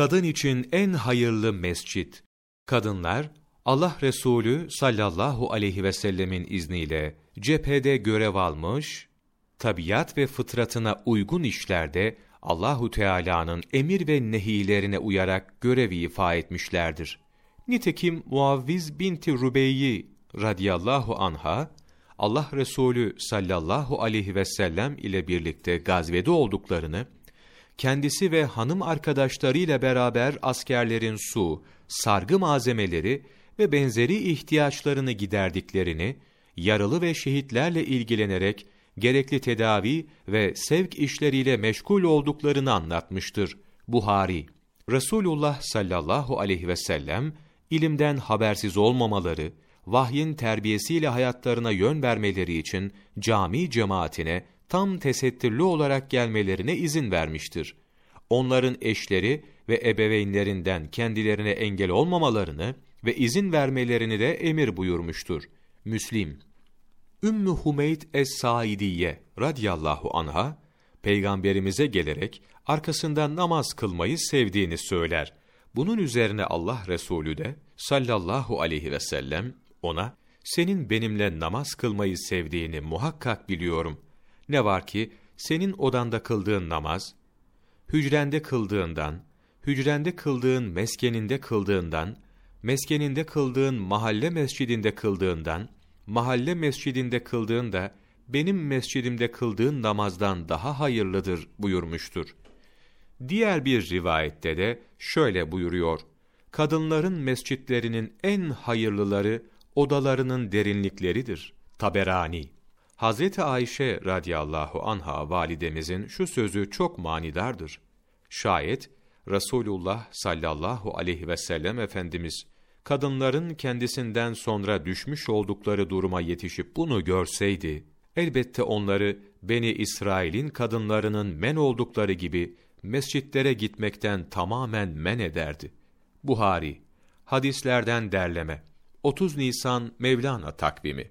kadın için en hayırlı mescit. Kadınlar Allah Resulü sallallahu aleyhi ve sellemin izniyle cephede görev almış, tabiat ve fıtratına uygun işlerde Allahu Teala'nın emir ve nehilerine uyarak görevi ifa etmişlerdir. Nitekim Muavviz binti Rubeyyi radıyallahu anha Allah Resulü sallallahu aleyhi ve sellem ile birlikte gazvede olduklarını, kendisi ve hanım arkadaşlarıyla beraber askerlerin su, sargı malzemeleri ve benzeri ihtiyaçlarını giderdiklerini, yaralı ve şehitlerle ilgilenerek gerekli tedavi ve sevk işleriyle meşgul olduklarını anlatmıştır. Buhari, Resulullah sallallahu aleyhi ve sellem, ilimden habersiz olmamaları, vahyin terbiyesiyle hayatlarına yön vermeleri için cami cemaatine tam tesettürlü olarak gelmelerine izin vermiştir. Onların eşleri ve ebeveynlerinden kendilerine engel olmamalarını ve izin vermelerini de emir buyurmuştur. Müslim Ümmü Humeyd Es-Saidiye radıyallahu anha, peygamberimize gelerek arkasından namaz kılmayı sevdiğini söyler. Bunun üzerine Allah Resulü de sallallahu aleyhi ve sellem ona, senin benimle namaz kılmayı sevdiğini muhakkak biliyorum. Ne var ki, senin odanda kıldığın namaz, hücrende kıldığından, hücrende kıldığın meskeninde kıldığından, meskeninde kıldığın mahalle mescidinde kıldığından, mahalle mescidinde kıldığın da, benim mescidimde kıldığın namazdan daha hayırlıdır buyurmuştur. Diğer bir rivayette de şöyle buyuruyor. Kadınların mescitlerinin en hayırlıları odalarının derinlikleridir. Taberani Hazreti Ayşe radıyallahu anha validemizin şu sözü çok manidardır. Şayet Resulullah sallallahu aleyhi ve sellem Efendimiz kadınların kendisinden sonra düşmüş oldukları duruma yetişip bunu görseydi, elbette onları Beni İsrail'in kadınlarının men oldukları gibi mescitlere gitmekten tamamen men ederdi. Buhari, hadislerden derleme, 30 Nisan Mevlana takvimi